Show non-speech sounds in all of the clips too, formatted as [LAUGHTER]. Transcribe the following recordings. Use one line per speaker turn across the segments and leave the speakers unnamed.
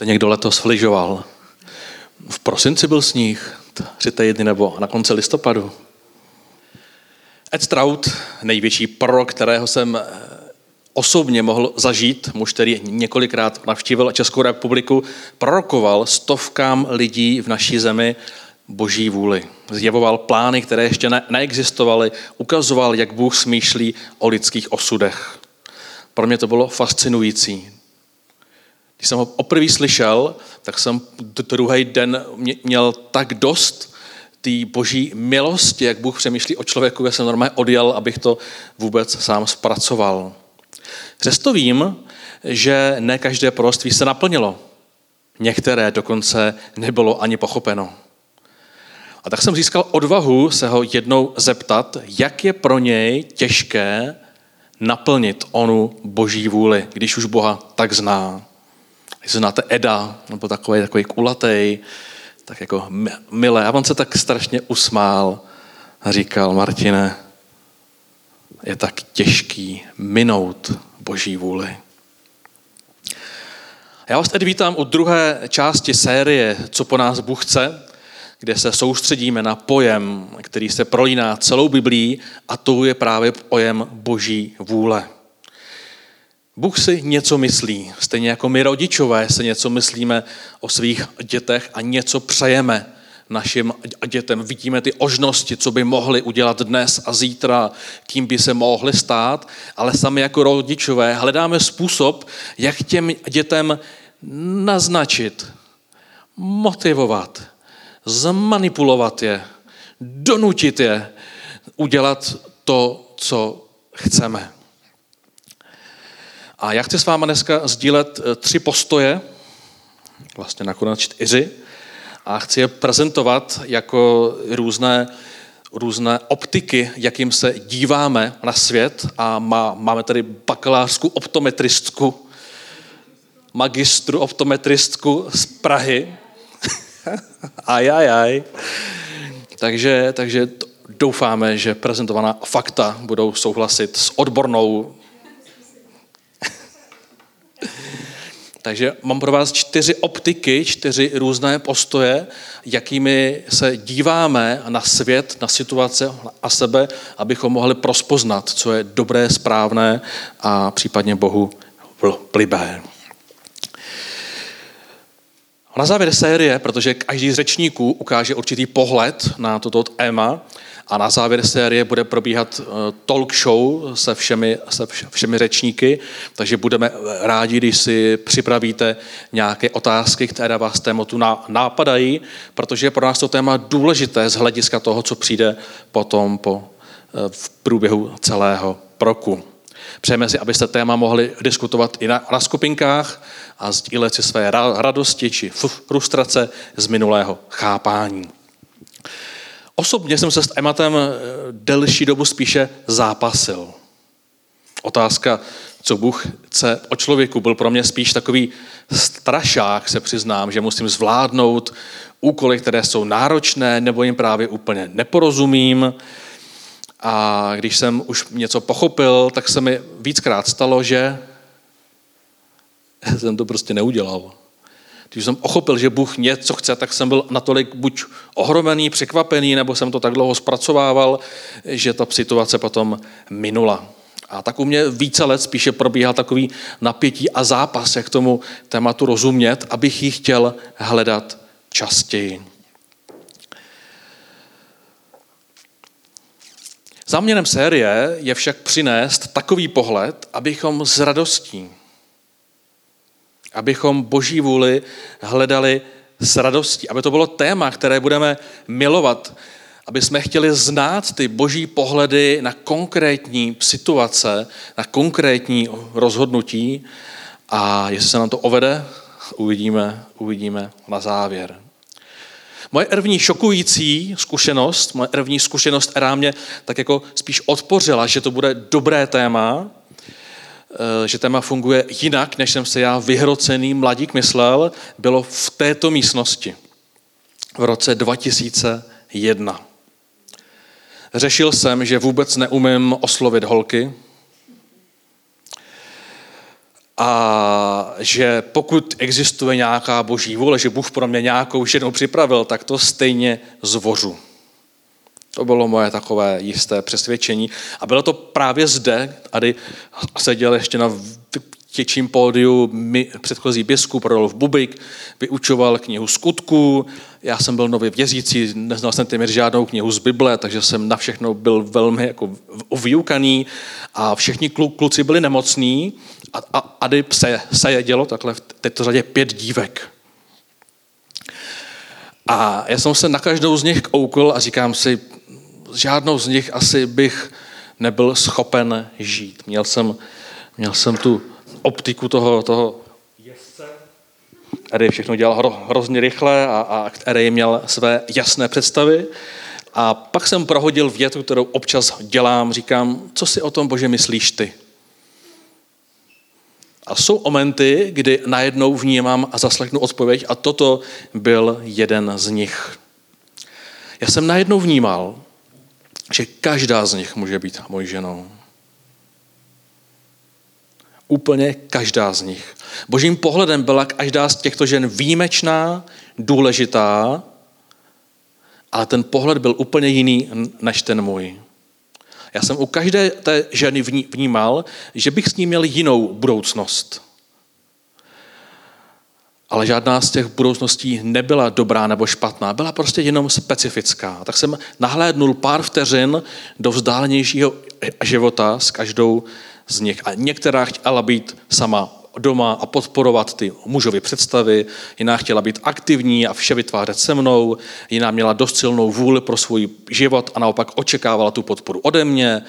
To někdo letos lyžoval. V prosinci byl sníh, tři týdny nebo na konci listopadu. Ed Strout, největší prorok, kterého jsem eh, osobně mohl zažít, muž, který několikrát navštívil Českou republiku, prorokoval stovkám lidí v naší zemi boží vůli. Zjevoval plány, které ještě ne- neexistovaly, ukazoval, jak Bůh smýšlí o lidských osudech. Pro mě to bylo fascinující. Když jsem ho poprvé slyšel, tak jsem druhý den měl tak dost té boží milosti, jak Bůh přemýšlí o člověku, já jsem normálně odjel, abych to vůbec sám zpracoval. Přesto vím, že ne každé proroctví se naplnilo. Některé dokonce nebylo ani pochopeno. A tak jsem získal odvahu se ho jednou zeptat, jak je pro něj těžké naplnit onu boží vůli, když už Boha tak zná. Když znáte Eda, nebo takový, takový kulatej, tak jako milé. A on se tak strašně usmál a říkal, Martine, je tak těžký minout boží vůli. Já vás tedy vítám u druhé části série Co po nás Bůh chce, kde se soustředíme na pojem, který se prolíná celou Biblí a to je právě pojem boží vůle. Bůh si něco myslí, stejně jako my rodičové se něco myslíme o svých dětech a něco přejeme našim dětem. Vidíme ty ožnosti, co by mohli udělat dnes a zítra, kým by se mohli stát, ale sami jako rodičové hledáme způsob, jak těm dětem naznačit, motivovat, zmanipulovat je, donutit je udělat to, co chceme. A já chci s váma dneska sdílet eh, tři postoje, vlastně nakonec čtyři, a chci je prezentovat jako různé, různé optiky, jakým se díváme na svět. A má, máme tady bakalářskou optometristku, magistru optometristku z Prahy. [LAUGHS] Ajajaj. Takže, takže doufáme, že prezentovaná fakta budou souhlasit s odbornou Takže mám pro vás čtyři optiky, čtyři různé postoje, jakými se díváme na svět, na situace a sebe, abychom mohli prospoznat, co je dobré, správné a případně Bohu plibé. Na závěr série, protože každý z řečníků ukáže určitý pohled na toto téma, a na závěr série bude probíhat eh, talk show se všemi, se všemi řečníky, takže budeme rádi, když si připravíte nějaké otázky, které vás tématu nápadají, protože je pro nás to téma důležité z hlediska toho, co přijde potom po, eh, v průběhu celého roku. Přejeme si, abyste téma mohli diskutovat i na, na skupinkách a sdílet si své radosti či frustrace z minulého chápání. Osobně jsem se s tématem eh, delší dobu spíše zápasil. Otázka, co Bůh chce o člověku, byl pro mě spíš takový strašák, se přiznám, že musím zvládnout úkoly, které jsou náročné, nebo jim právě úplně neporozumím. A když jsem už něco pochopil, tak se mi víckrát stalo, že [LAUGHS] jsem to prostě neudělal. Když jsem ochopil, že Bůh něco chce, tak jsem byl natolik buď ohromený, překvapený, nebo jsem to tak dlouho zpracovával, že ta situace potom minula. A tak u mě více let spíše probíhal takový napětí a zápas, jak tomu tématu rozumět, abych ji chtěl hledat častěji. Záměrem série je však přinést takový pohled, abychom s radostí abychom boží vůli hledali s radostí, aby to bylo téma, které budeme milovat, aby jsme chtěli znát ty boží pohledy na konkrétní situace, na konkrétní rozhodnutí a jestli se nám to ovede, uvidíme, uvidíme na závěr. Moje první šokující zkušenost, moje první zkušenost, která mě tak jako spíš odpořila, že to bude dobré téma, Eh, že téma funguje jinak, než jsem se já vyhrocený mladík myslel, bylo v této místnosti v roce 2001. Řešil jsem, že vůbec neumím oslovit holky a že pokud existuje nějaká boží vůle, že Bůh pro mě nějakou ženu připravil, tak to stejně zvořu. To bylo moje takové jisté přesvědčení. A bylo to právě zde, tady seděl ještě na těčím pódiu předchozí biskup Rodolf Bubik, vyučoval knihu skutků, já jsem byl nově věřící, neznal jsem téměř žádnou knihu z Bible, takže jsem na všechno byl velmi jako vyukaný a všichni kluci byli nemocní a, a, a se, se jedělo takhle v této řadě pět dívek. A já jsem se na každou z nich koukl a říkám si, žádnou z nich asi bych nebyl schopen žít. Měl jsem, měl jsem tu optiku toho, toho který všechno dělal hro, hrozně rychle a, a který měl své jasné představy. A pak jsem prohodil větu, kterou občas dělám, říkám, co si o tom, Bože, myslíš ty? A jsou momenty, kdy najednou vnímám a zaslechnu odpověď a toto byl jeden z nich. Já jsem najednou vnímal, že každá z nich může být mojí ženou. Úplně každá z nich. Božím pohledem byla každá z těchto žen výjimečná, důležitá, ale ten pohled byl úplně jiný než ten můj. Já jsem u každé té ženy vnímal, že bych s ní měl jinou budoucnost. Ale žádná z těch budoucností nebyla dobrá nebo špatná, byla prostě jenom specifická. Tak jsem nahlédnul pár vteřin do vzdálenějšího života s každou z nich. A některá chtěla být sama doma a podporovat ty mužovy představy, jiná chtěla být aktivní a vše vytvářet se mnou, jiná měla dost silnou vůli pro svůj život a naopak očekávala tu podporu ode mě.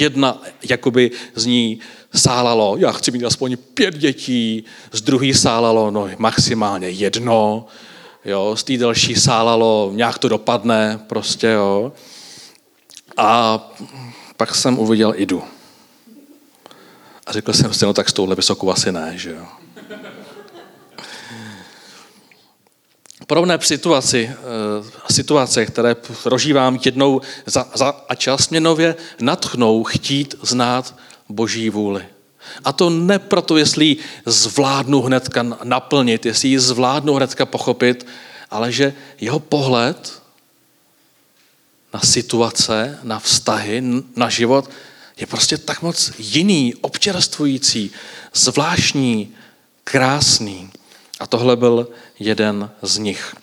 Jedna jakoby z ní sálalo, já chci mít aspoň pět dětí, z druhý sálalo, no maximálně jedno, jo, z té další sálalo, nějak to dopadne, prostě, jo. A pak jsem uviděl Idu. A řekl jsem si, no tak s touhle vysokou asi ne, že jo. Podobné situaci, eh, situace, které prožívám jednou za, za a čas mě nově natchnou chtít znát Boží vůli. A to ne proto, jestli ji zvládnu hnedka naplnit, jestli ji zvládnu hnedka pochopit, ale že jeho pohled na situace, na vztahy, na život je prostě tak moc jiný, občerstvující, zvláštní, krásný. A tohle byl jeden z nich.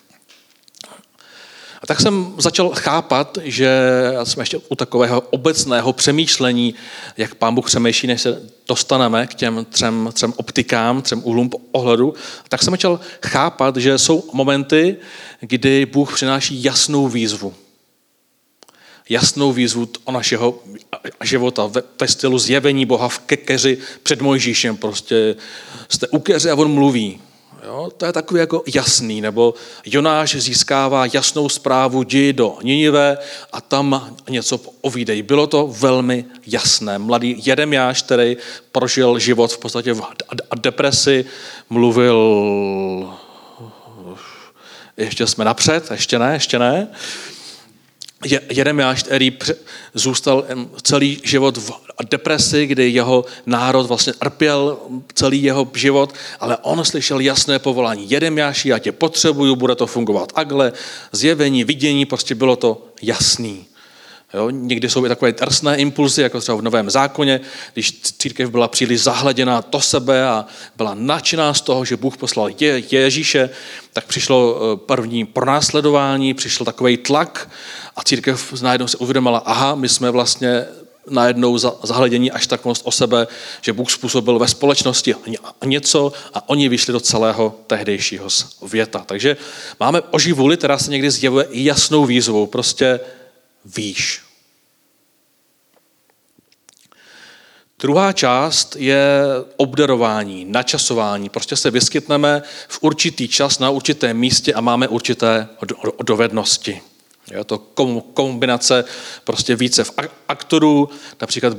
A tak jsem začal chápat, že jsme ještě u takového obecného přemýšlení, jak pán Bůh přemýšlí, než se dostaneme k těm třem, třem optikám, třem úhlům ohledu, tak jsem začal chápat, že jsou momenty, kdy Bůh přináší jasnou výzvu jasnou výzvu o našeho života ve, ve stylu zjevení Boha v kekeři před Mojžíšem. Prostě jste u keře a on mluví. Jo? To je takový jako jasný. Nebo Jonáš získává jasnou zprávu, jdi do Ninive a tam něco ovídej. Bylo to velmi jasné. Mladý Jeremiáš, který prožil život v podstatě v depresi, mluvil ještě jsme napřed, ještě ne, ještě ne. Jeremiáš, který zůstal celý život v depresi, kdy jeho národ vlastně trpěl celý jeho život, ale on slyšel jasné povolání. Jeremiáši, já tě potřebuju, bude to fungovat takhle. Zjevení, vidění, prostě bylo to jasný. Jo, někdy jsou i takové drsné impulzy, jako třeba v Novém zákoně, když církev byla příliš zahleděná to sebe a byla nadšená z toho, že Bůh poslal Je, Ježíše, tak přišlo eh, první pronásledování, přišel takový tlak a církev najednou se uvědomila, aha, my jsme vlastně najednou zahledění až tak moc o sebe, že Bůh způsobil ve společnosti něco a oni vyšli do celého tehdejšího světa. Takže máme vůli, která se někdy zjevuje i jasnou výzvou, prostě víš. Druhá část je obdarování, načasování. Prostě se vyskytneme v určitý čas na určitém místě a máme určité dovednosti. Je to kombinace prostě více v aktorů, například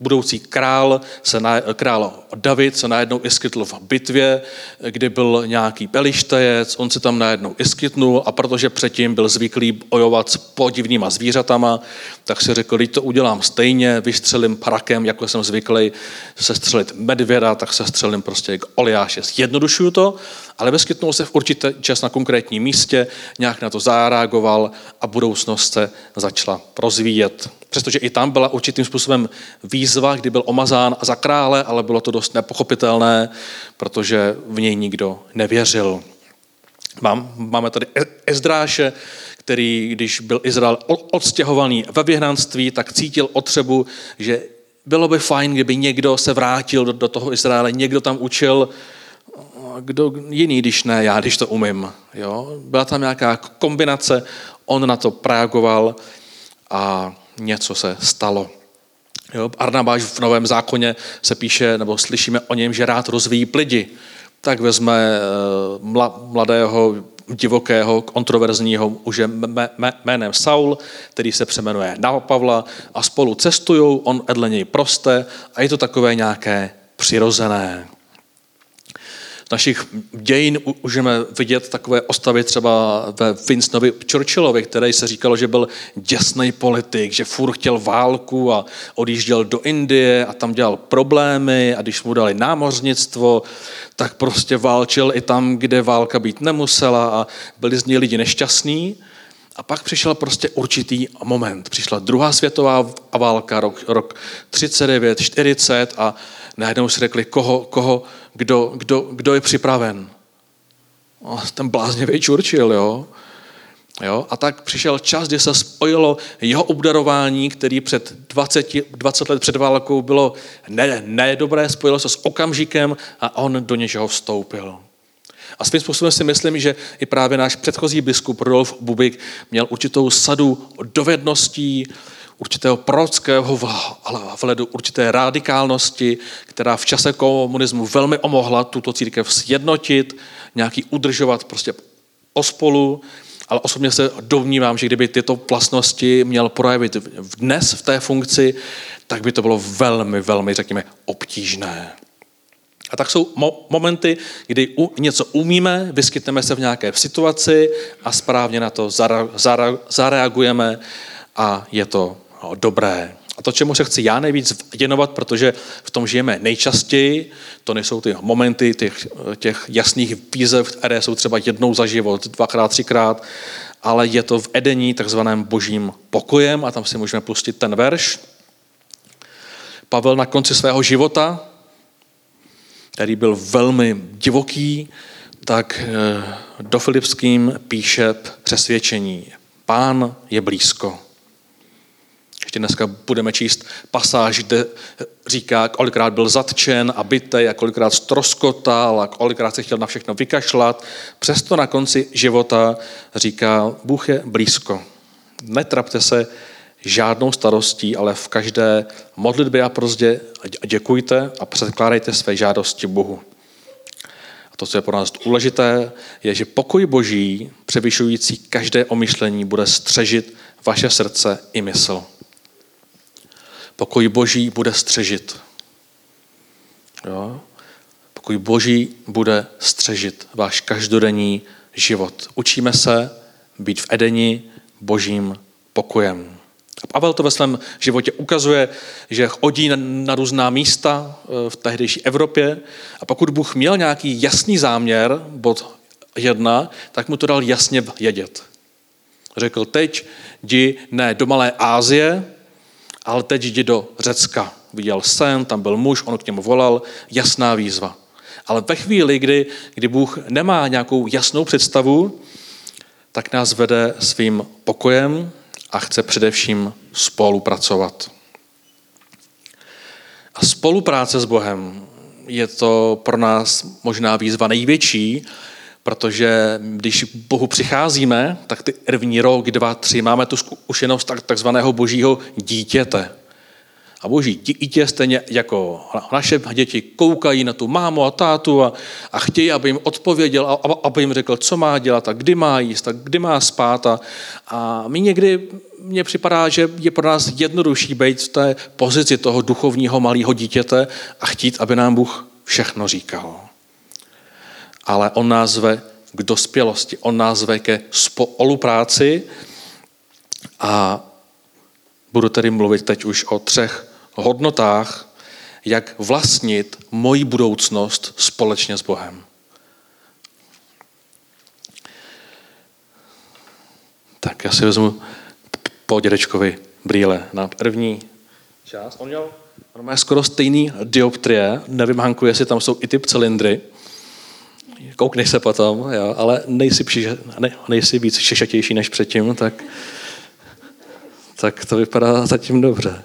budoucí král, se na, král David se najednou iskytl v bitvě, kdy byl nějaký pelištejec, on se tam najednou iskytnul a protože předtím byl zvyklý bojovat s podivnýma zvířatama, tak si řekl, když to udělám stejně, vystřelím prakem, jako jsem zvyklý se střelit medvěda, tak se střelím prostě k Oliáše. Zjednodušuju to, ale vyskytnul se v určitý čas na konkrétním místě, nějak na to zareagoval a budoucnost se začala rozvíjet přestože i tam byla určitým způsobem výzva, kdy byl omazán za krále, ale bylo to dost nepochopitelné, protože v něj nikdo nevěřil. Mám, máme tady e- Ezdráše, který, když byl Izrael odstěhovaný ve vyhnanství, tak cítil otřebu, že bylo by fajn, kdyby někdo se vrátil do, do toho Izraele, někdo tam učil, kdo jiný, když ne já, když to umím. Jo? Byla tam nějaká kombinace, on na to reagoval a něco se stalo. Jo, Arnabáš v Novém zákoně se píše, nebo slyšíme o něm, že rád rozvíjí lidi. Tak vezme eh, mladého, divokého, kontroverzního muže jménem Saul, který se přemenuje na Pavla a spolu cestují, on edle něj proste a je to takové nějaké přirozené našich dějin můžeme vidět takové ostavy třeba ve Winstonovi Churchillovi, který se říkalo, že byl děsný politik, že furt chtěl válku a odjížděl do Indie a tam dělal problémy a když mu dali námořnictvo, tak prostě válčil i tam, kde válka být nemusela a byli z něj lidi nešťastní. A pak přišel prostě určitý moment. Přišla druhá světová válka, rok, rok 39, 40 a najednou si řekli, koho, koho, kdo, kdo, kdo je připraven. O, ten bláznivý Churchill, jo. Jo? A tak přišel čas, kdy se spojilo jeho obdarování, který před 20, 20 let před válkou bylo ne, nedobré, spojilo se s okamžikem a on do něčeho vstoupil. A svým způsobem si myslím, že i právě náš předchozí biskup Rudolf Bubik měl určitou sadu dovedností, určitého prorockého vhledu, určité radikálnosti, která v čase komunismu velmi omohla tuto církev sjednotit, nějaký udržovat prostě ospolu, ale osobně se domnívám, že kdyby tyto vlastnosti měl projevit dnes v té funkci, tak by to bylo velmi, velmi, řekněme, obtížné. A tak jsou mo- momenty, kdy u- něco umíme, vyskytneme se v nějaké situaci a správně na to zara- zara- zareagujeme a je to dobré. A to, čemu se chci já nejvíc věnovat, protože v tom žijeme nejčastěji, to nejsou ty momenty těch, těch jasných výzev, které jsou třeba jednou za život, dvakrát, třikrát, ale je to v edení takzvaném božím pokojem a tam si můžeme pustit ten verš. Pavel na konci svého života, který byl velmi divoký, tak eh, do Filipským píše přesvědčení. Pán je blízko. Ještě dneska budeme číst pasáž, kde říká, kolikrát byl zatčen a bytej a kolikrát stroskotal a kolikrát se chtěl na všechno vykašlat. Přesto na konci života říká, Bůh je blízko. Netrapte se žádnou starostí, ale v každé modlitbě a prozdě děkujte a předkládejte své žádosti Bohu. A to, co je pro nás důležité, je, že pokoj Boží, převyšující každé omyšlení, bude střežit vaše srdce i mysl. Pokoj Boží bude střežit. Jo? Pokoj Boží bude střežit váš každodenní život. Učíme se být v Edeni Božím pokojem. A Pavel to ve svém životě ukazuje, že chodí na, různá místa eh, v tehdejší Evropě a pokud Bůh měl nějaký jasný záměr, bod jedna, tak mu to dal jasně vědět. Řekl, teď jdi ne do Malé Ázie, ale teď jdi do Řecka. Viděl sen, tam byl muž, on k němu volal, jasná výzva. Ale ve chvíli, kdy, kdy Bůh nemá nějakou jasnou představu, tak nás vede svým pokojem a chce především spolupracovat. A spolupráce s Bohem je to pro nás možná výzva největší, protože když Bohu přicházíme, tak ty první rok, dva, tři, máme tu zkušenost tak, takzvaného božího dítěte. A boží dítě stejně jako naše děti koukají na tu mámu a tátu a, a chtějí, aby jim odpověděl, a, aby jim řekl, co má dělat a kdy má jíst a kdy má spát. A, a my někdy, mně připadá, že je pro nás jednodušší být v té pozici toho duchovního malého dítěte a chtít, aby nám Bůh všechno říkal. Ale on nás zve k dospělosti, on nás zve ke spolupráci a budu tedy mluvit teď už o třech hodnotách, jak vlastnit moji budoucnost společně s Bohem. Tak já si vezmu po dědečkovi brýle na první část. On měl on má skoro stejný dioptrie, nevím, Hanku, jestli tam jsou i ty cylindry. Koukneš se potom, jo, ale nejsi, přiže, ne, nejsi víc šešatější než předtím, tak, tak to vypadá zatím dobře.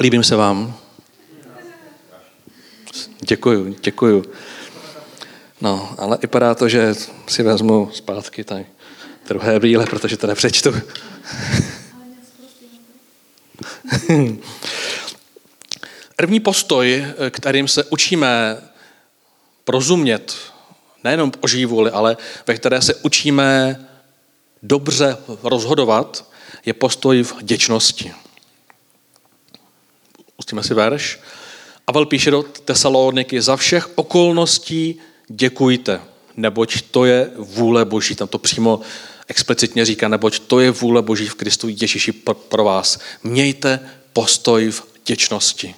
Líbím se vám? Děkuju, děkuju. No, ale vypadá to, že si vezmu zpátky tady druhé brýle, protože to nepřečtu. [LAUGHS] První postoj, kterým se učíme porozumět, nejenom o vůli, ale ve které se učíme dobře rozhodovat, je postoj v děčnosti. Pustíme si verš. Avel píše do Tesaloniky, za všech okolností děkujte, neboť to je vůle Boží. Tam to přímo explicitně říká, neboť to je vůle Boží v Kristu Ježíši pro vás. Mějte postoj v děčnosti.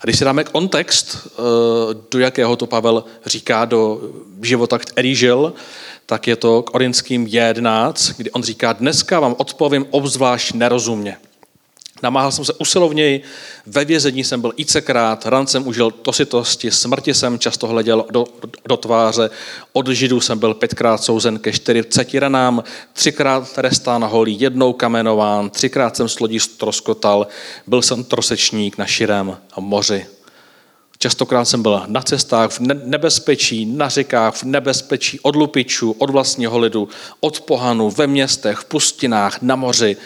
A když si dáme kontext, eh, do jakého to Pavel říká do života, který žil, tak je to k Orinským 11, kdy on říká, dneska vám odpovím obzvlášť nerozumně. Namáhal jsem se usilovněji, ve vězení jsem byl icekrát, ran jsem užil tositosti, smrti jsem často hleděl do, do tváře, od židů jsem byl pětkrát souzen ke 40 ranám, třikrát trestán holí, jednou kamenován, třikrát jsem s lodí stroskotal, byl jsem trosečník na širém moři. Častokrát jsem byl na cestách, v nebezpečí, na řekách, v nebezpečí od lupičů, od vlastního lidu, od pohanu, ve městech, v pustinách, na moři,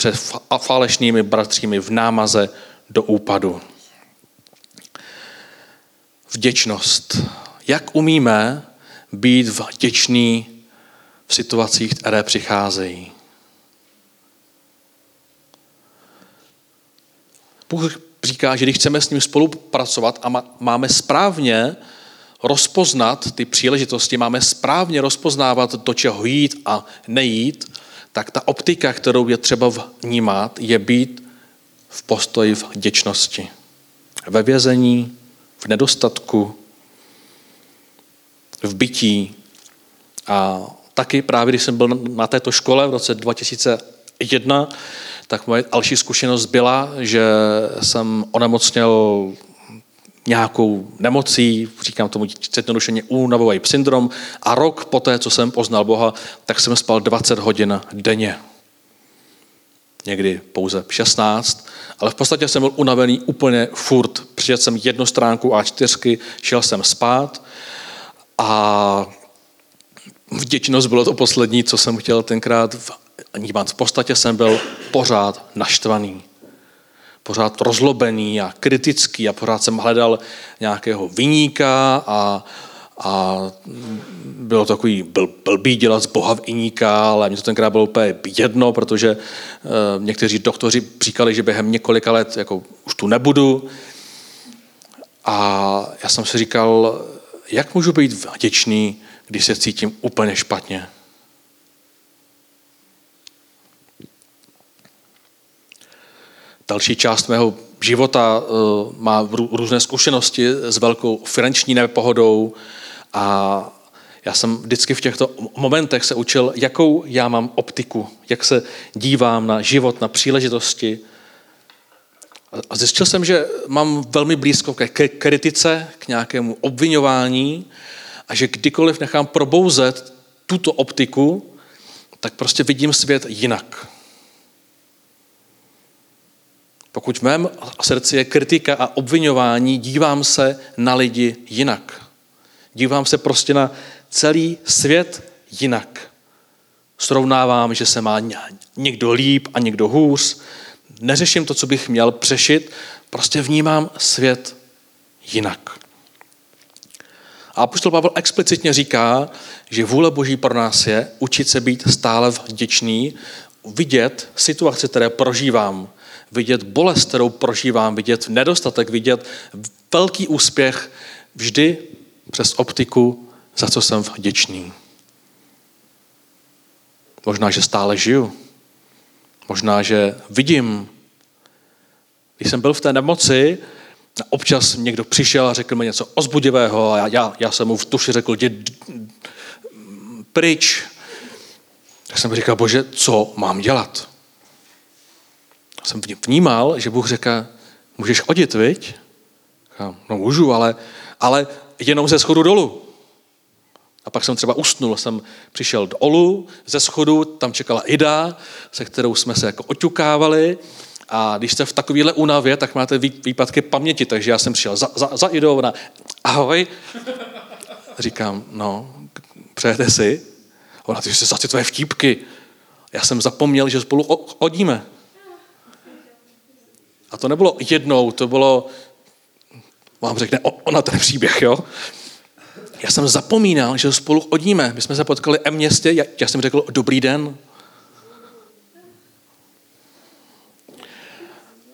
před falešnými bratřími v námaze do úpadu. Vděčnost. Jak umíme být vděční v situacích, které přicházejí? Bůh říká, že když chceme s ním spolupracovat a máme správně rozpoznat ty příležitosti, máme správně rozpoznávat, do čeho jít a nejít, tak ta optika, kterou je třeba vnímat, je být v postoji v děčnosti. Ve vězení, v nedostatku, v bytí. A taky právě, když jsem byl na této škole v roce 2001, tak moje další zkušenost byla, že jsem onemocněl nějakou nemocí, říkám tomu zjednodušeně únavový syndrom a rok poté, co jsem poznal Boha, tak jsem spal 20 hodin denně. Někdy pouze 16, ale v podstatě jsem byl unavený úplně furt. Přijel jsem jednu stránku A4, šel jsem spát a vděčnost bylo to poslední, co jsem chtěl tenkrát vnímat. V podstatě jsem byl pořád naštvaný pořád rozlobený a kritický a pořád jsem hledal nějakého vyníka a, a bylo to takový bl, blbý dělat z Boha viníka, ale mě to tenkrát bylo úplně jedno, protože uh, někteří doktoři říkali, že během několika let jako už tu nebudu. A já jsem si říkal, jak můžu být vděčný, když se cítím úplně špatně. Další část mého života eh, má různé zkušenosti s velkou finanční nepohodou a já jsem vždycky v těchto momentech se učil, jakou já mám optiku, jak se dívám na život, na příležitosti. A zjistil jsem, že mám velmi blízko ke kritice, k nějakému obvinování a že kdykoliv nechám probouzet tuto optiku, tak prostě vidím svět jinak. Pokud v mém srdci je kritika a obvinování, dívám se na lidi jinak. Dívám se prostě na celý svět jinak. srovnávám, že se má někdo líp a někdo hůř, neřeším to, co bych měl přešit, prostě vnímám svět jinak. A apoštol Pavel explicitně říká, že vůle Boží pro nás je učit se být stále vděčný, vidět situace, které prožívám, vidět bolest, kterou prožívám, vidět nedostatek, vidět velký úspěch vždy přes optiku, za co jsem vděčný. Možná, že stále žiju. Možná, že vidím. Když jsem byl v té nemoci, občas někdo přišel a řekl mi něco ozbudivého a já, já, já jsem mu v tuši řekl, jdi pryč. Tak jsem říkal, bože, co mám dělat? Jsem vnímal, že Bůh říká, můžeš odjet, viď? No můžu, ale, ale jenom ze schodu dolů. A pak jsem třeba usnul, jsem přišel do Olu ze schodu, tam čekala Ida, se kterou jsme se jako oťukávali a když jste v takovéhle únavě, tak máte výpadky paměti, takže já jsem přišel za, za, za Idou, ona, ahoj. Říkám, no, přejete si? Ona, ty jsi zase tvoje vtípky. Já jsem zapomněl, že spolu chodíme. A to nebylo jednou, to bylo, vám řekne ona ten příběh, jo? Já jsem zapomínal, že spolu chodíme. My jsme se potkali v městě, já, já jsem řekl dobrý den.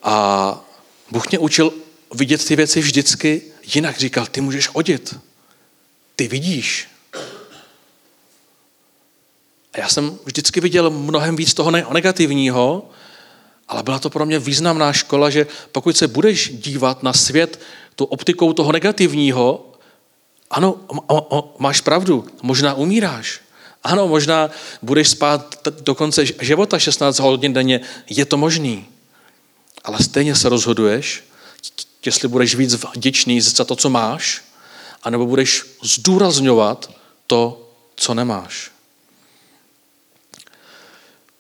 A Bůh mě učil vidět ty věci vždycky jinak. Říkal, ty můžeš chodit. Ty vidíš. A já jsem vždycky viděl mnohem víc toho negativního, ale byla to pro mě významná škola, že pokud se budeš dívat na svět tu optikou toho negativního, ano, o, o, máš pravdu, možná umíráš. Ano, možná budeš spát do konce života 16 hodin denně, je to možný. Ale stejně se rozhoduješ, jestli budeš víc vděčný za to, co máš, anebo budeš zdůrazňovat to, co nemáš.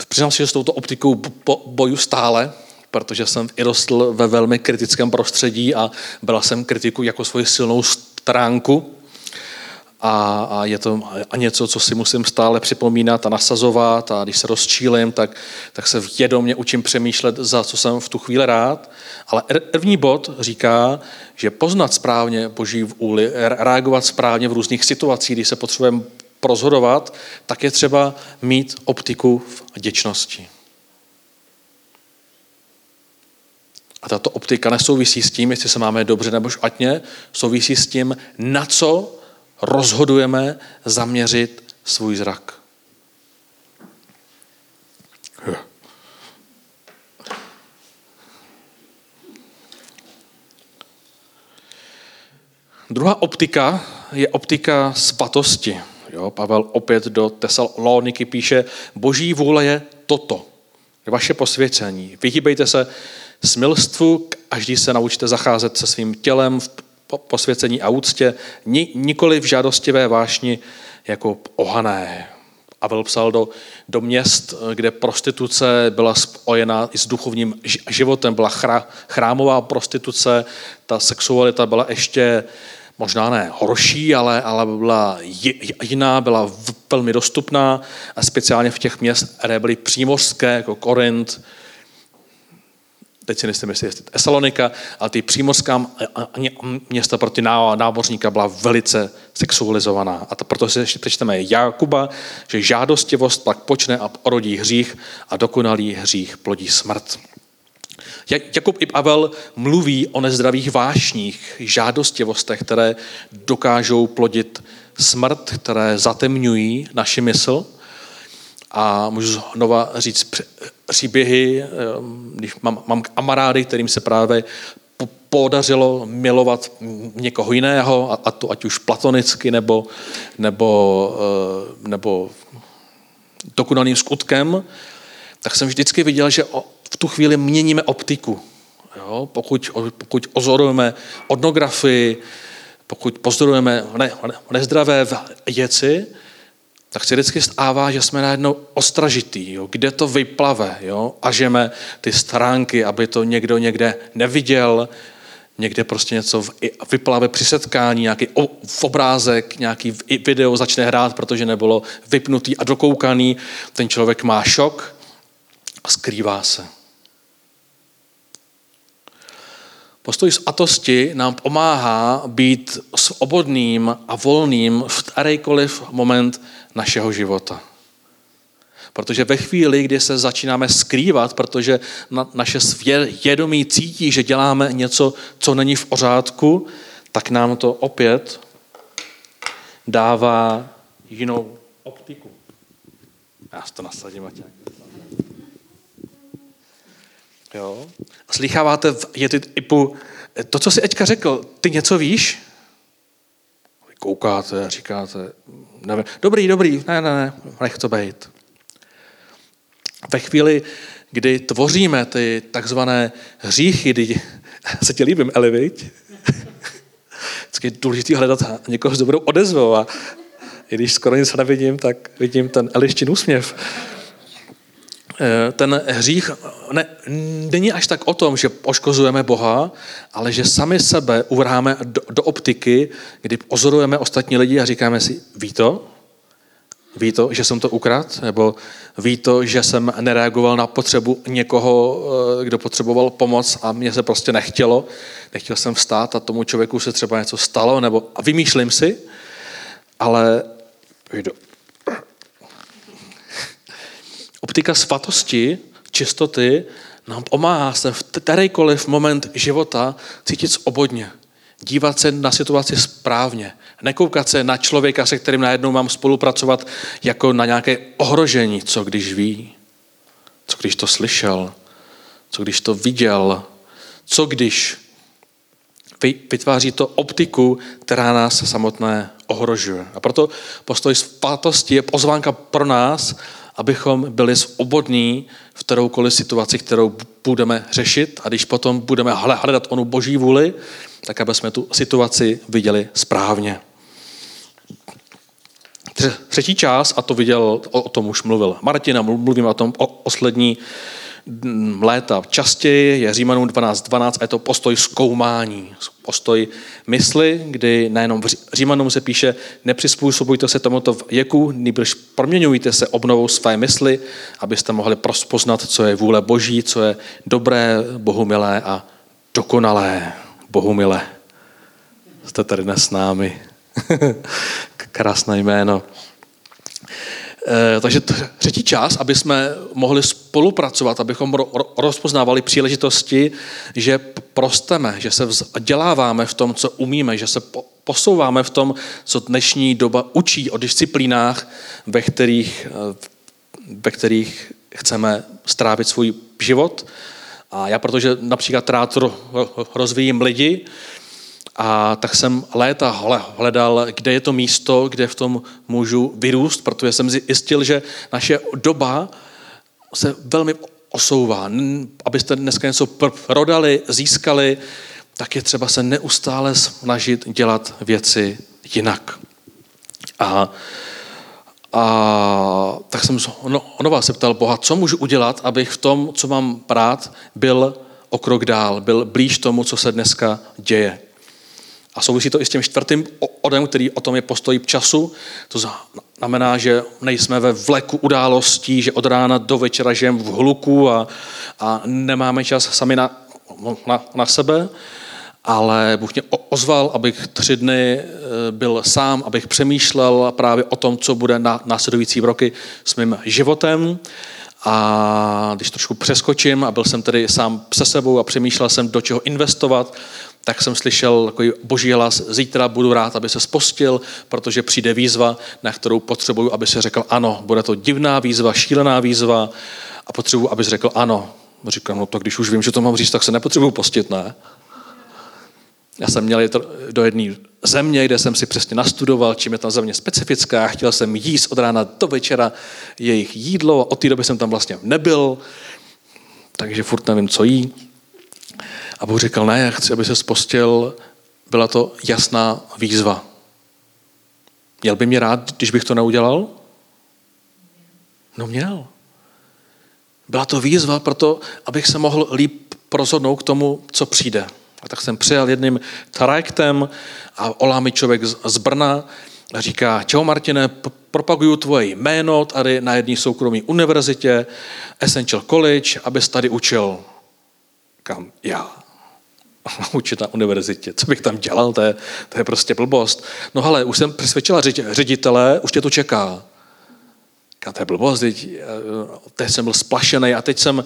Přiznám si, že s touto optikou boju stále, protože jsem i rostl ve velmi kritickém prostředí a byla jsem kritiku jako svoji silnou stránku. A, a je to a něco, co si musím stále připomínat a nasazovat a když se rozčílim, tak, tak se vědomě učím přemýšlet, za co jsem v tu chvíli rád. Ale první bod říká, že poznat správně Boží vůli, reagovat správně v různých situacích, když se potřebujeme rozhodovat, tak je třeba mít optiku v děčnosti. A tato optika nesouvisí s tím, jestli se máme dobře nebo špatně, souvisí s tím, na co rozhodujeme zaměřit svůj zrak. Druhá optika je optika svatosti. Jo, Pavel opět do Tesaloniky píše, boží vůle je toto, vaše posvěcení. Vyhýbejte se smilstvu, každý se naučte zacházet se svým tělem v posvěcení a úctě, nikoli v žádostivé vášni jako ohané. Pavel psal do, do měst, kde prostituce byla spojená i s duchovním životem, byla chra, chrámová prostituce, ta sexualita byla ještě možná ne horší, ale, ale byla jiná, byla velmi dostupná, a speciálně v těch měst, které byly přímořské, jako Korint, teď si nejsem jestli Esalonika, ale ty přímořská města pro ty námořníka byla velice sexualizovaná. A to proto si ještě přečteme Jakuba, že žádostivost pak počne a porodí hřích a dokonalý hřích plodí smrt. Jakub i Pavel mluví o nezdravých vášních, žádostivostech, které dokážou plodit smrt, které zatemňují naši mysl. A můžu znova říct příběhy, ehm, když mám, mám kamarády, kterým se právě podařilo milovat někoho jiného, a to ať už platonicky nebo, nebo, eh, nebo dokonalým skutkem, tak jsem vždycky viděl, že v tu chvíli měníme optiku. Jo? Pokud, pokud ozorujeme odnografii, pokud pozorujeme ne, ne, nezdravé věci, tak se vždycky stává, že jsme najednou ostražitý, jo? kde to vyplave, jo? a žeme ty stránky, aby to někdo někde neviděl, někde prostě něco vyplave při setkání, nějaký obrázek, nějaký video začne hrát, protože nebylo vypnutý a dokoukaný. Ten člověk má šok a skrývá se. Postoj atosti nám pomáhá být svobodným a volným v kterýkoliv moment našeho života. Protože ve chvíli, kdy se začínáme skrývat, protože na, naše vědomí cítí, že děláme něco, co není v pořádku, tak nám to opět dává jinou optiku. Já to nasadím, Matěk. Jo? A slycháváte v typu, to, co jsi Eďka řekl, ty něco víš? Koukáte a říkáte, nevím, dobrý, dobrý, ne, ne, ne, nech to být. Ve chvíli, kdy tvoříme ty takzvané hříchy, kdy [LAUGHS] se ti líbím, Eli, viď? [LAUGHS] Vždycky je důležité hledat někoho s dobrou odezvou a i když skoro nic nevidím, tak vidím ten Elištin úsměv. Eh, ten hřích ne, není až tak o tom, že poškozujeme Boha, ale že sami sebe uvráme do, do optiky, kdy pozorujeme ostatní lidi a říkáme si, ví to? Ví to, že jsem to ukrad? Nebo ví to, že jsem nereagoval na potřebu někoho, eh, kdo potřeboval pomoc a mě se prostě nechtělo? Nechtěl jsem vstát a tomu člověku se třeba něco stalo? Nebo, a vymýšlím si, ale Optika svatosti, čistoty, nám pomáhá se v kterýkoliv moment života cítit obodně. Dívat se na situaci správně. Nekoukat se na člověka, se kterým najednou mám spolupracovat, jako na nějaké ohrožení. Co když ví? Co když to slyšel? Co když to viděl? Co když vytváří to optiku, která nás samotné ohrožuje. A proto postoj svatosti je pozvánka pro nás, abychom byli svobodní v kteroukoliv situaci, kterou budeme řešit a když potom budeme hledat onu boží vůli, tak aby jsme tu situaci viděli správně. Třetí část, a to viděl, o tom už mluvil Martina, mluvím o tom o poslední léta častěji, je Římanům 12.12 12, a je to postoj zkoumání, postoj mysli, kdy nejenom v Římanům se píše, nepřizpůsobujte se tomuto věku, nýbrž proměňujte se obnovou své mysli, abyste mohli prospoznat, co je vůle Boží, co je dobré, bohumilé a dokonalé. Bohumilé. Jste tady dnes s námi. [LAUGHS] Krásné jméno. Eh, takže třetí čas, aby jsme mohli spolupracovat, abychom rozpoznávali příležitosti, že prosteme, že se vzděláváme v tom, co umíme, že se posouváme v tom, co dnešní doba učí o disciplínách, ve kterých, eh, ve kterých chceme strávit svůj život. A já, protože například rád rozvíjím lidi, a tak jsem léta hledal, kde je to místo, kde v tom můžu vyrůst, protože jsem zjistil, že naše doba se velmi osouvá. Abyste dneska něco prodali, získali, tak je třeba se neustále snažit dělat věci jinak. A, a tak jsem onova se ptal Boha, co můžu udělat, abych v tom, co mám brát, byl o krok dál, byl blíž tomu, co se dneska děje. A souvisí to i s tím čtvrtým odem, který o tom je postoj času. To znamená, že nejsme ve vleku událostí, že od rána do večera žijeme v hluku a, a nemáme čas sami na, na, na sebe, ale Bůh mě ozval, abych tři dny e, byl sám, abych přemýšlel právě o tom, co bude na následující roky s mým životem. A když trošku přeskočím a byl jsem tedy sám se sebou a přemýšlel jsem, do čeho investovat, tak jsem slyšel takový boží hlas, zítra budu rád, aby se spostil, protože přijde výzva, na kterou potřebuju, aby se řekl ano. Bude to divná výzva, šílená výzva a potřebuju, aby řekl ano. Říkám, no to když už vím, že to mám říct, tak se nepotřebuju postit, ne? Já jsem měl jít do jedné země, kde jsem si přesně nastudoval, čím je ta země specifická. Chtěl jsem jíst od rána do večera jejich jídlo a od té doby jsem tam vlastně nebyl, takže furt nevím, co jí. A Bůh říkal, ne, já chci, aby se spostil, byla to jasná výzva. Měl by mě rád, když bych to neudělal? No měl. Byla to výzva proto, abych se mohl líp rozhodnout k tomu, co přijde. A tak jsem přijel jedným trajektem a olá mi člověk z Brna a říká, čau Martine, propaguju tvoje jméno tady na jedné soukromé univerzitě, Essential College, abys tady učil. Kam já? [LAUGHS] učit na univerzitě. Co bych tam dělal, to je, to je prostě blbost. No ale už jsem přesvědčila ředitele, už tě to čeká. A to je blbost, teď, eh, teď jsem byl splašený a teď jsem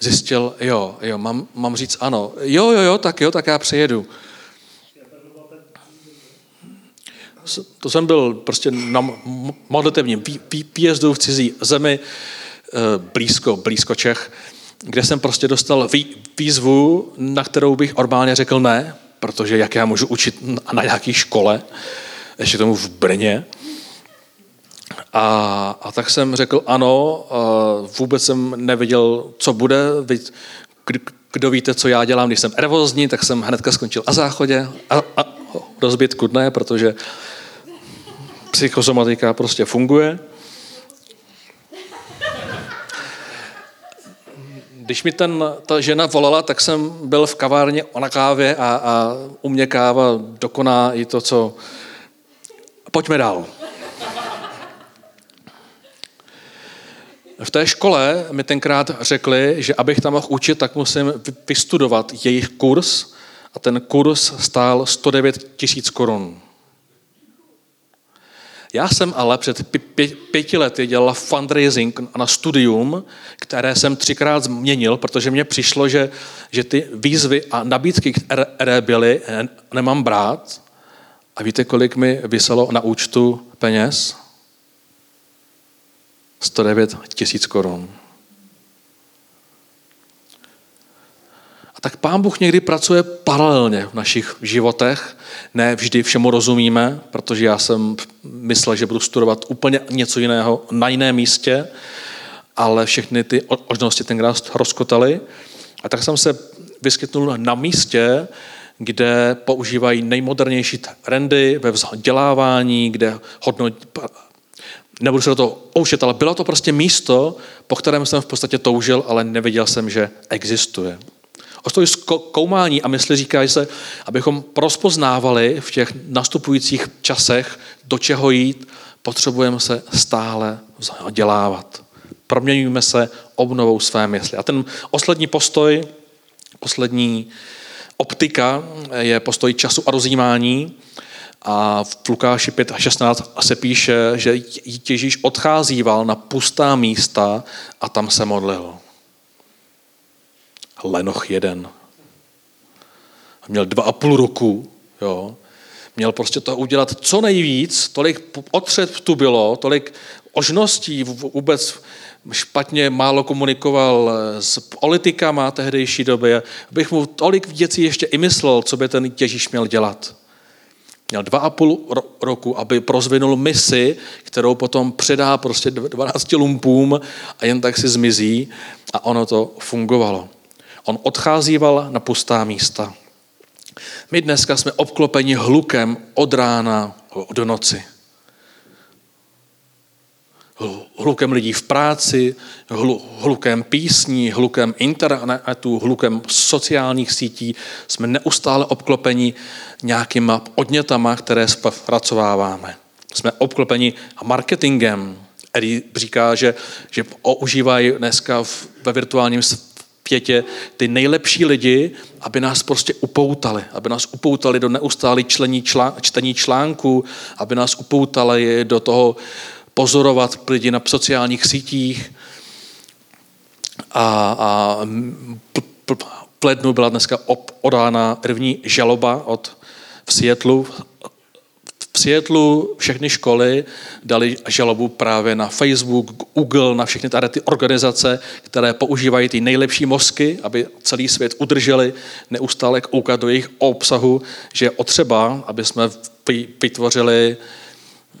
zjistil, jo, jo, mám, mám říct ano. Jo, jo, jo, tak jo, tak já přijedu. To jsem byl prostě na modlitevním výjezdu v cizí zemi, eh, blízko, blízko Čech, kde jsem prostě dostal výzvu, na kterou bych normálně řekl ne, protože jak já můžu učit na nějaké škole, ještě tomu v Brně. A, a tak jsem řekl ano, vůbec jsem nevěděl, co bude. Kdo víte, co já dělám, když jsem nervózní, tak jsem hnedka skončil a záchodě a, a rozbitku ne, protože psychosomatika prostě funguje. Když mi ten, ta žena volala, tak jsem byl v kavárně na kávě a, a u mě káva dokoná i to, co... Pojďme dál. V té škole mi tenkrát řekli, že abych tam mohl učit, tak musím vystudovat jejich kurz a ten kurz stál 109 tisíc korun. Já jsem ale před pěti lety dělal fundraising na studium, které jsem třikrát změnil, protože mně přišlo, že, že ty výzvy a nabídky, které byly, nemám brát. A víte, kolik mi vyselo na účtu peněz? 109 tisíc korun. Tak Pán Bůh někdy pracuje paralelně v našich životech. Ne vždy všemu rozumíme, protože já jsem myslel, že budu studovat úplně něco jiného na jiném místě, ale všechny ty možnosti tenkrát rozkotaly. A tak jsem se vyskytnul na místě, kde používají nejmodernější trendy ve vzdělávání, kde hodnotí, nebudu se do toho pouštět, ale bylo to prostě místo, po kterém jsem v podstatě toužil, ale nevěděl jsem, že existuje. Ostojí zkoumání a mysli říká se, abychom prospoznávali v těch nastupujících časech, do čeho jít, potřebujeme se stále dělávat. Proměňujeme se obnovou své mysli. A ten poslední postoj, poslední optika je postoj času a rozjímání. A v Lukáši 5 a 16 se píše, že Ježíš odcházíval na pustá místa a tam se modlil. Lenoch jeden. Měl dva a půl roku, jo. Měl prostě to udělat co nejvíc, tolik otřed tu bylo, tolik ožností vůbec špatně málo komunikoval s politikama tehdejší doby, abych mu tolik věcí ještě i myslel, co by ten Ježíš měl dělat. Měl dva a půl roku, aby prozvinul misi, kterou potom předá prostě 12 lumpům a jen tak si zmizí a ono to fungovalo. On odcházíval na pustá místa. My dneska jsme obklopeni hlukem od rána do noci hlukem lidí v práci, hlukem písní, hlukem internetu, hlukem sociálních sítí. Jsme neustále obklopeni nějakýma podnětama, které zpracováváme. Jsme obklopeni marketingem, který říká, že, že používají dneska ve virtuálním světě ty nejlepší lidi, aby nás prostě upoutali, aby nás upoutali do neustále člení člán, čtení článků, aby nás upoutali do toho pozorovat lidi na sociálních sítích. A, a v lednu byla dneska odána první žaloba od v Seattleu. V Seattleu všechny školy dali žalobu právě na Facebook, Google, na všechny tady ty organizace, které používají ty nejlepší mozky, aby celý svět udrželi, neustále koukat do jejich obsahu, že je otřeba, aby jsme vytvořili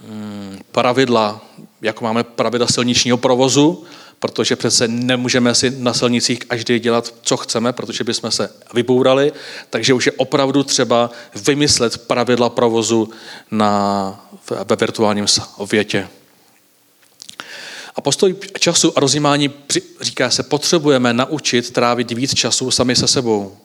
Mm, pravidla, jako máme pravidla silničního provozu, protože přece nemůžeme si na silnicích každý dělat, co chceme, protože bychom se vybourali, takže už je opravdu třeba vymyslet pravidla provozu na, ve virtuálním světě. A postoj času a rozjímání říká se, potřebujeme naučit trávit víc času sami se sebou.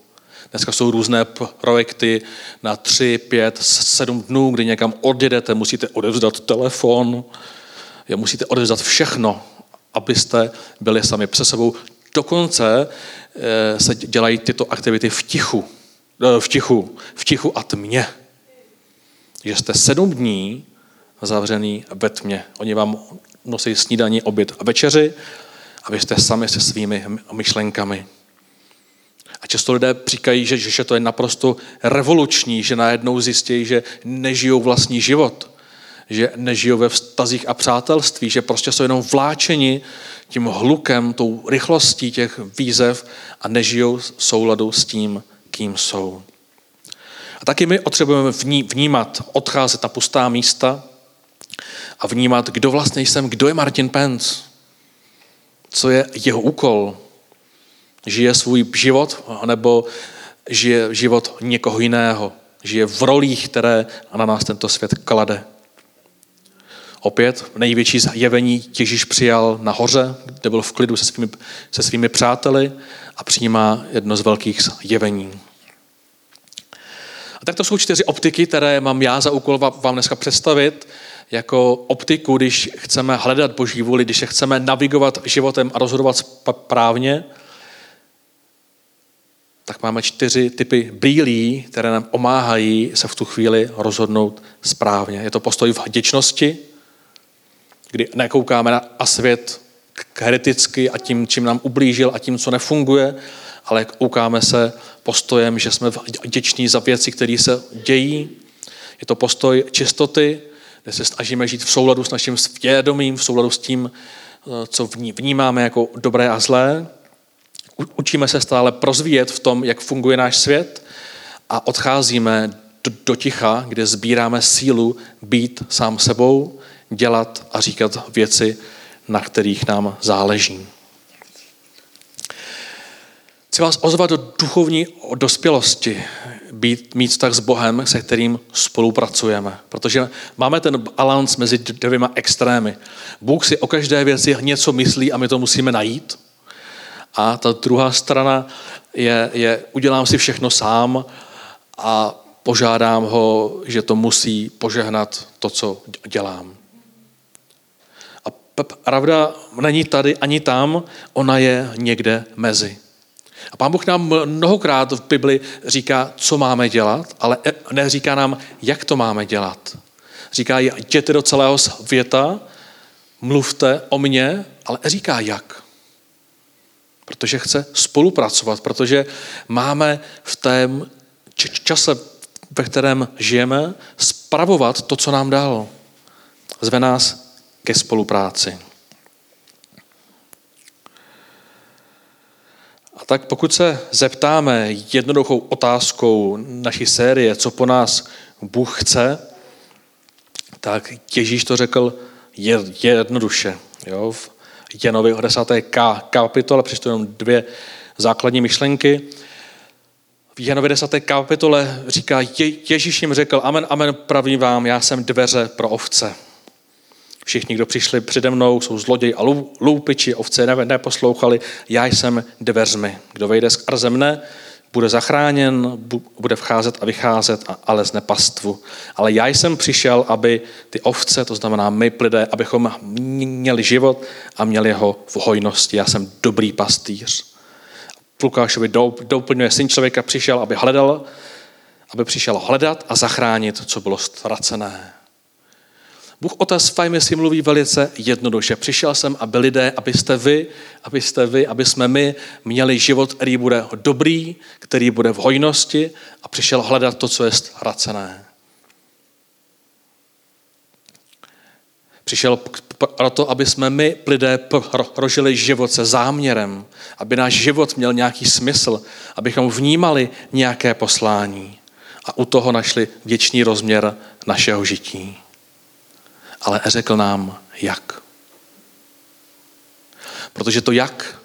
Dneska jsou různé projekty na tři, pět, sedm dnů, kdy někam odjedete, musíte odevzdat telefon, musíte odevzdat všechno, abyste byli sami před sebou. Dokonce eh, se dělají tyto aktivity v tichu. Eh, v tichu, v tichu a tmě. Že jste sedm dní zavřený ve tmě. Oni vám nosí snídaní, oběd a večeři a vy jste sami se svými myšlenkami. A často lidé říkají, že, že to je naprosto revoluční, že najednou zjistí, že nežijou vlastní život, že nežijou ve vztazích a přátelství, že prostě jsou jenom vláčeni tím hlukem, tou rychlostí těch výzev a nežijou v souladu s tím, kým jsou. A taky my potřebujeme vnímat, odcházet na pustá místa a vnímat, kdo vlastně jsem, kdo je Martin Pence, co je jeho úkol, žije svůj život, nebo žije život někoho jiného. Žije v rolích, které na nás tento svět klade. Opět největší zjevení Ježíš přijal nahoře, kde byl v klidu se svými, se svými přáteli a přijímá jedno z velkých zjevení. A tak to jsou čtyři optiky, které mám já za úkol vám dneska představit jako optiku, když chceme hledat Boží vůli, když se chceme navigovat životem a rozhodovat správně, tak máme čtyři typy brýlí, které nám pomáhají se v tu chvíli rozhodnout správně. Je to postoj v vděčnosti, kdy nekoukáme na svět kriticky a tím, čím nám ublížil a tím, co nefunguje, ale koukáme se postojem, že jsme vděční za věci, které se dějí. Je to postoj čistoty, kde se snažíme žít v souladu s naším svědomím, v souladu s tím, co vnímáme jako dobré a zlé. Učíme se stále prozvíjet v tom, jak funguje náš svět a odcházíme do ticha, kde sbíráme sílu být sám sebou, dělat a říkat věci, na kterých nám záleží. Chci vás ozvat do duchovní dospělosti, být, mít vztah s Bohem, se kterým spolupracujeme. Protože máme ten balans mezi dvěma extrémy. Bůh si o každé věci něco myslí a my to musíme najít. A ta druhá strana je, je udělám si všechno sám a požádám ho, že to musí požehnat to, co dělám. Pravda není tady ani tam, ona je někde mezi. A pán Bůh nám mnohokrát v Bibli říká, co máme dělat, ale neříká nám, jak to máme dělat. Říká, jděte do celého světa, mluvte o mně, ale říká jak. Protože chce spolupracovat, protože máme v tém čase, ve kterém žijeme, spravovat to, co nám dal. Zve nás ke spolupráci. A tak pokud se zeptáme jednoduchou otázkou naší série, co po nás Bůh chce, tak Ježíš to řekl jednoduše. Jo? V Janovi 10. kapitole přečtu jenom dvě základní myšlenky. V Janovi 10. kapitole říká, Ježíš jim řekl, amen, amen, pravím vám, já jsem dveře pro ovce. Všichni, kdo přišli přede mnou, jsou zloději a loupiči, ovce ne, neposlouchali, já jsem dveřmi. Kdo vejde skrze mne, bude zachráněn, bude vcházet a vycházet a alezne pastvu. Ale já jsem přišel, aby ty ovce, to znamená my lidé, abychom měli život a měli ho v hojnosti. Já jsem dobrý pastýř. V Lukášovi doplňuje syn člověka přišel, aby hledal, aby přišel hledat a zachránit, co bylo ztracené. Bůh Otec Fajmy si mluví velice jednoduše. Přišel jsem, aby lidé, abyste vy, abyste vy, aby jsme my měli život, který bude dobrý, který bude v hojnosti a přišel hledat to, co je ztracené. Přišel proto, aby jsme my, lidé, prožili život se záměrem, aby náš život měl nějaký smysl, abychom vnímali nějaké poslání a u toho našli věčný rozměr našeho žití ale řekl nám jak. Protože to jak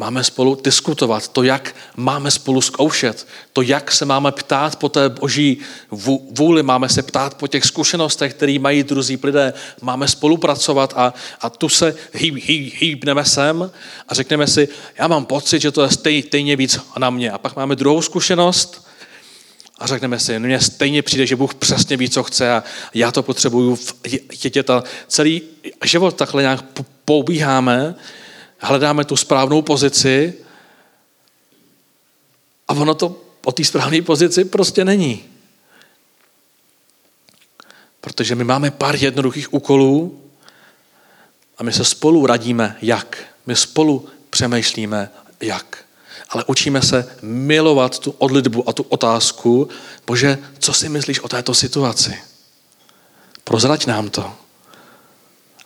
Máme spolu diskutovat to, jak máme spolu zkoušet, to, jak se máme ptát po té boží vůli, máme se ptát po těch zkušenostech, které mají druzí lidé, máme spolupracovat a, a tu se hýb, hýb, hýbneme sem a řekneme si, já mám pocit, že to je stej, stejně víc na mě. A pak máme druhou zkušenost a řekneme si, mně stejně přijde, že Bůh přesně ví, co chce a já to potřebuju chtět. A celý život takhle nějak poubíháme hledáme tu správnou pozici a ono to o té správné pozici prostě není. Protože my máme pár jednoduchých úkolů a my se spolu radíme, jak. My spolu přemýšlíme, jak. Ale učíme se milovat tu odlitbu a tu otázku, bože, co si myslíš o této situaci? Prozrať nám to.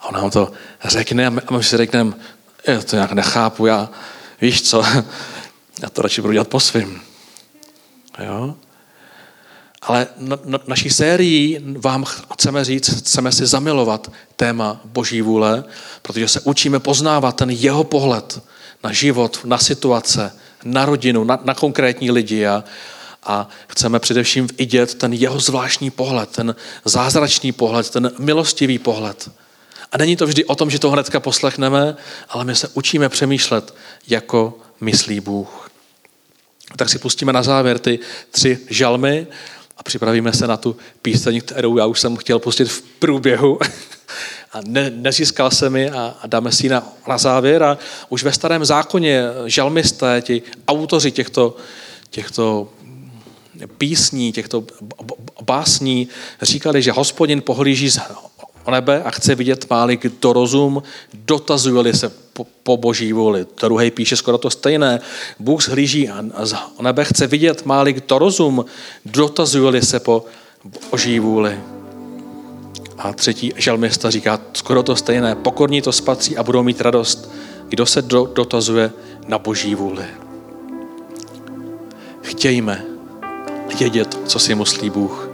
A on nám to řekne a my si řekneme, já to nějak nechápu, já, víš co, já to radši budu dělat po svým. Jo? Ale na, na, naší sérii vám chceme říct, chceme si zamilovat téma Boží vůle, protože se učíme poznávat ten jeho pohled na život, na situace, na rodinu, na, na konkrétní lidi a, a chceme především vidět ten jeho zvláštní pohled, ten zázračný pohled, ten milostivý pohled. A není to vždy o tom, že to hnedka poslechneme, ale my se učíme přemýšlet, jako myslí Bůh. Tak si pustíme na závěr ty tři žalmy a připravíme se na tu píseň, kterou já už jsem chtěl pustit v průběhu [LAUGHS] a ne, nezískal jsem ji a, a dáme si ji na, na závěr. A už ve starém zákoně žalmisté, ti autoři těchto, těchto písní, těchto básní říkali, že hospodin pohlíží z nebe a chce vidět máli, kdo rozum, dotazuje se po, po boží vůli. Druhý píše skoro to stejné. Bůh zhlíží a z nebe chce vidět máli, kdo rozum, dotazuje se po boží vůli. A třetí žalmista říká skoro to stejné. Pokorní to spatří a budou mít radost, kdo se do, dotazuje na boží vůli. Chtějme vědět, co si myslí Bůh.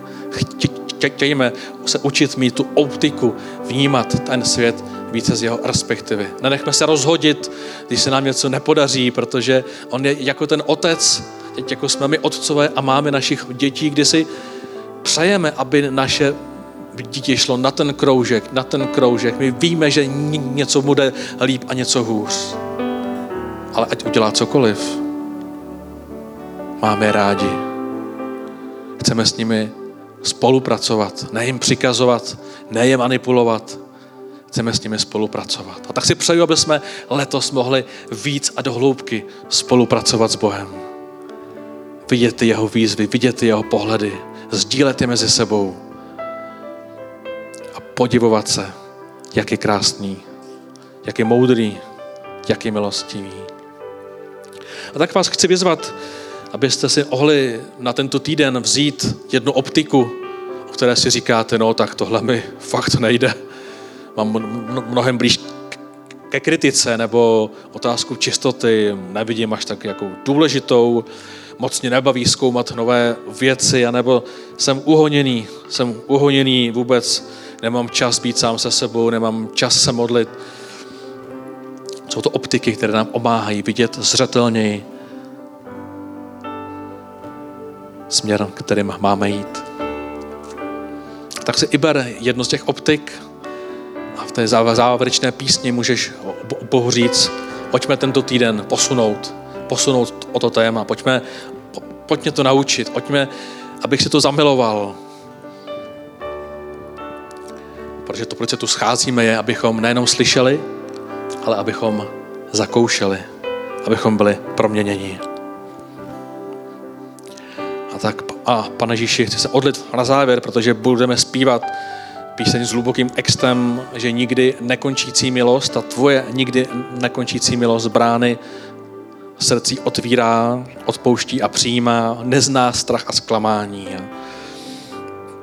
Chtějme se učit mít tu optiku, vnímat ten svět více z jeho perspektivy. Nenechme se rozhodit, když se nám něco nepodaří, protože on je jako ten otec, jako jsme my otcové a máme našich dětí, kdy si přejeme, aby naše dítě šlo na ten kroužek, na ten kroužek. My víme, že něco bude líp a něco hůř. Ale ať udělá cokoliv, máme rádi. Chceme s nimi spolupracovat, ne jim přikazovat, ne je manipulovat. Chceme s nimi spolupracovat. A tak si přeju, aby jsme letos mohli víc a dohloubky spolupracovat s Bohem. Vidět ty jeho výzvy, vidět ty jeho pohledy, sdílet je mezi sebou podivovat se, jak je krásný, jak je moudrý, jak je milostivý. A tak vás chci vyzvat, abyste si mohli na tento týden vzít jednu optiku, o které si říkáte, no tak tohle mi [LAUGHS] fakt nejde. Mám mnohem blíž ke kritice nebo otázku čistoty nevidím až tak jako důležitou, moc mě nebaví zkoumat nové věci, anebo jsem uhoněný, jsem uhoněný vůbec, nemám čas být sám se sebou, nemám čas se modlit. Jsou to optiky, které nám omáhají vidět zřetelněji směr, kterým máme jít. Tak si i ber jedno z těch optik a v té závěrečné písni můžeš Bohu říct, pojďme tento týden posunout, posunout o to téma, pojďme, po, pojďme to naučit, pojďme, abych si to zamiloval. Proč se tu scházíme, je, abychom nejenom slyšeli, ale abychom zakoušeli, abychom byli proměněni. A tak, a pane Ježíši, chci se odlit na závěr, protože budeme zpívat píseň s hlubokým extem, že nikdy nekončící milost, a tvoje nikdy nekončící milost brány srdcí otvírá, odpouští a přijímá, nezná strach a zklamání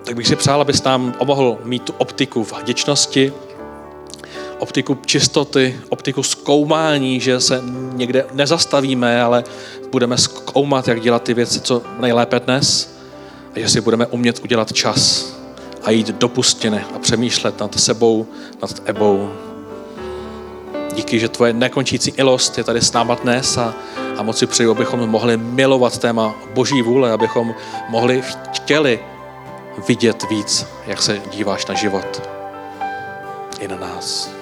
tak bych si přál, abys nám omohl mít tu optiku v vděčnosti, optiku čistoty, optiku zkoumání, že se někde nezastavíme, ale budeme zkoumat, jak dělat ty věci co nejlépe dnes a že si budeme umět udělat čas a jít do pustiny a přemýšlet nad sebou, nad ebou. Díky, že tvoje nekončící ilost je tady s náma dnes a, a moc si přeju, abychom mohli milovat téma Boží vůle, abychom mohli chtěli vidět víc, jak se díváš na život i na nás.